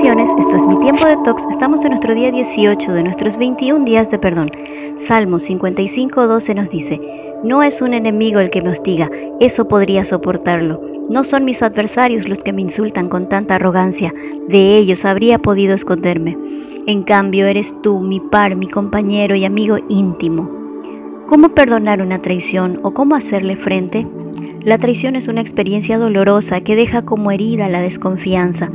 bendiciones, esto es mi tiempo de tox. Estamos en nuestro día 18 de nuestros 21 días de perdón. Salmo 55, 12 nos dice, No es un enemigo el que me hostiga, eso podría soportarlo. No son mis adversarios los que me insultan con tanta arrogancia, de ellos habría podido esconderme. En cambio, eres tú, mi par, mi compañero y amigo íntimo. ¿Cómo perdonar una traición o cómo hacerle frente? La traición es una experiencia dolorosa que deja como herida la desconfianza.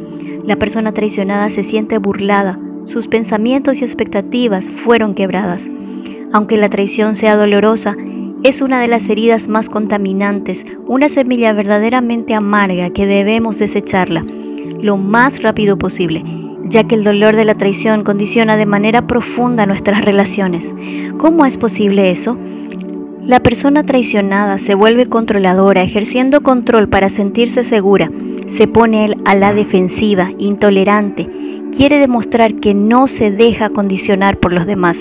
La persona traicionada se siente burlada, sus pensamientos y expectativas fueron quebradas. Aunque la traición sea dolorosa, es una de las heridas más contaminantes, una semilla verdaderamente amarga que debemos desecharla lo más rápido posible, ya que el dolor de la traición condiciona de manera profunda nuestras relaciones. ¿Cómo es posible eso? La persona traicionada se vuelve controladora, ejerciendo control para sentirse segura se pone a la defensiva, intolerante, quiere demostrar que no se deja condicionar por los demás.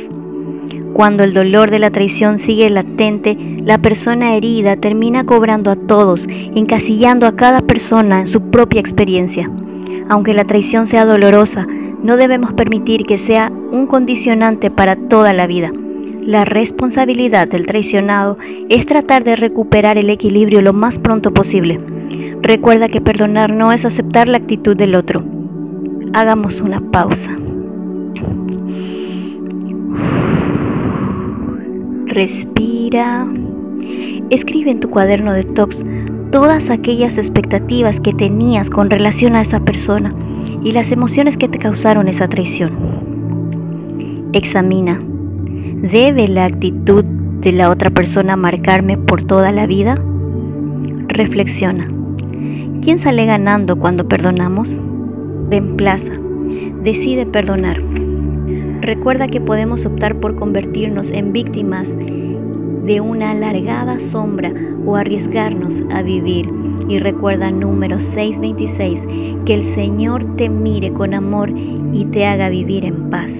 Cuando el dolor de la traición sigue latente, la persona herida termina cobrando a todos, encasillando a cada persona en su propia experiencia. Aunque la traición sea dolorosa, no debemos permitir que sea un condicionante para toda la vida. La responsabilidad del traicionado es tratar de recuperar el equilibrio lo más pronto posible. Recuerda que perdonar no es aceptar la actitud del otro. Hagamos una pausa. Respira. Escribe en tu cuaderno de tox todas aquellas expectativas que tenías con relación a esa persona y las emociones que te causaron esa traición. Examina. ¿Debe la actitud de la otra persona marcarme por toda la vida? Reflexiona. ¿Quién sale ganando cuando perdonamos? Reemplaza. Decide perdonar. Recuerda que podemos optar por convertirnos en víctimas de una alargada sombra o arriesgarnos a vivir. Y recuerda número 626, que el Señor te mire con amor y te haga vivir en paz.